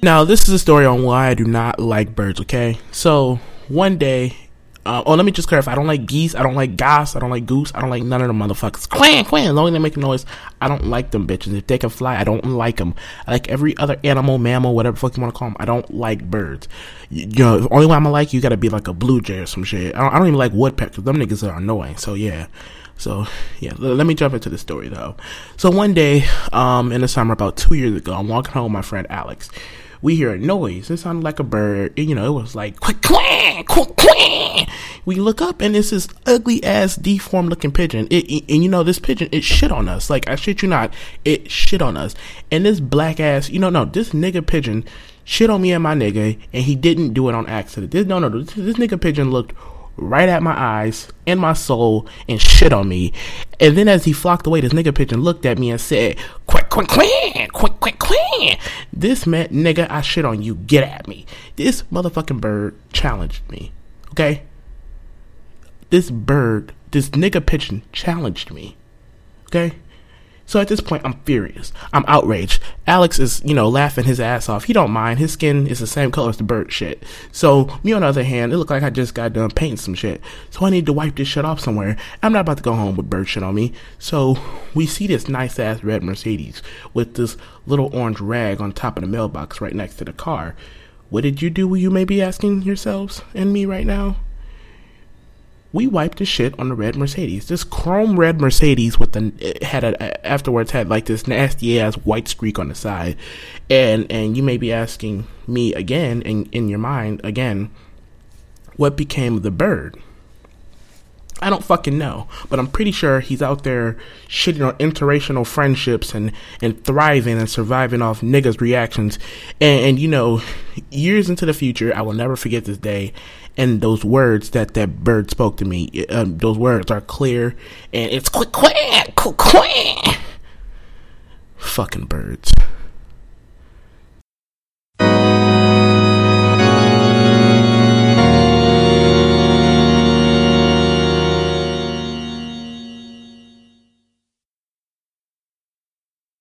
Now, this is a story on why I do not like birds, okay? So, one day, uh, oh, let me just clarify. I don't like geese. I don't like goss. I don't like goose. I don't like none of them motherfuckers. Quack, quack. As long as they make noise, I don't like them bitches. If they can fly, I don't like them. I like every other animal, mammal, whatever fuck you want to call them. I don't like birds. You, you know, the only one I'm gonna like, you gotta be like a blue jay or some shit. I don't, I don't even like woodpeckers. Them niggas are annoying. So, yeah. So yeah, let me jump into the story though. So one day, um, in the summer, about two years ago, I'm walking home with my friend Alex we hear a noise. It sounded like a bird. You know, it was like quack quack quack quack. We look up and it's this ugly ass deformed looking pigeon. It, it, and you know this pigeon it shit on us. Like I shit you not, it shit on us. And this black ass, you know, no, this nigga pigeon shit on me and my nigga, and he didn't do it on accident. This no no this, this nigga pigeon looked right at my eyes and my soul and shit on me. And then as he flocked away, this nigga pigeon looked at me and said, Quick, quick, quick, quick, quick, quick. This man, nigga, I shit on you. Get at me. This motherfucking bird challenged me. Okay? This bird, this nigga pigeon challenged me. Okay? So at this point, I'm furious. I'm outraged. Alex is, you know, laughing his ass off. He don't mind. His skin is the same color as the bird shit. So me, on the other hand, it looked like I just got done painting some shit. So I need to wipe this shit off somewhere. I'm not about to go home with bird shit on me. So we see this nice ass red Mercedes with this little orange rag on top of the mailbox right next to the car. What did you do? You may be asking yourselves and me right now we wiped the shit on the red Mercedes. This chrome red Mercedes with the had a afterwards had like this nasty ass white streak on the side, and and you may be asking me again in in your mind again, what became of the bird? I don't fucking know, but I'm pretty sure he's out there shitting on interracial friendships and, and thriving and surviving off niggas' reactions. And, and, you know, years into the future, I will never forget this day and those words that that bird spoke to me. Um, those words are clear and it's quick, quick, quick. Fucking birds.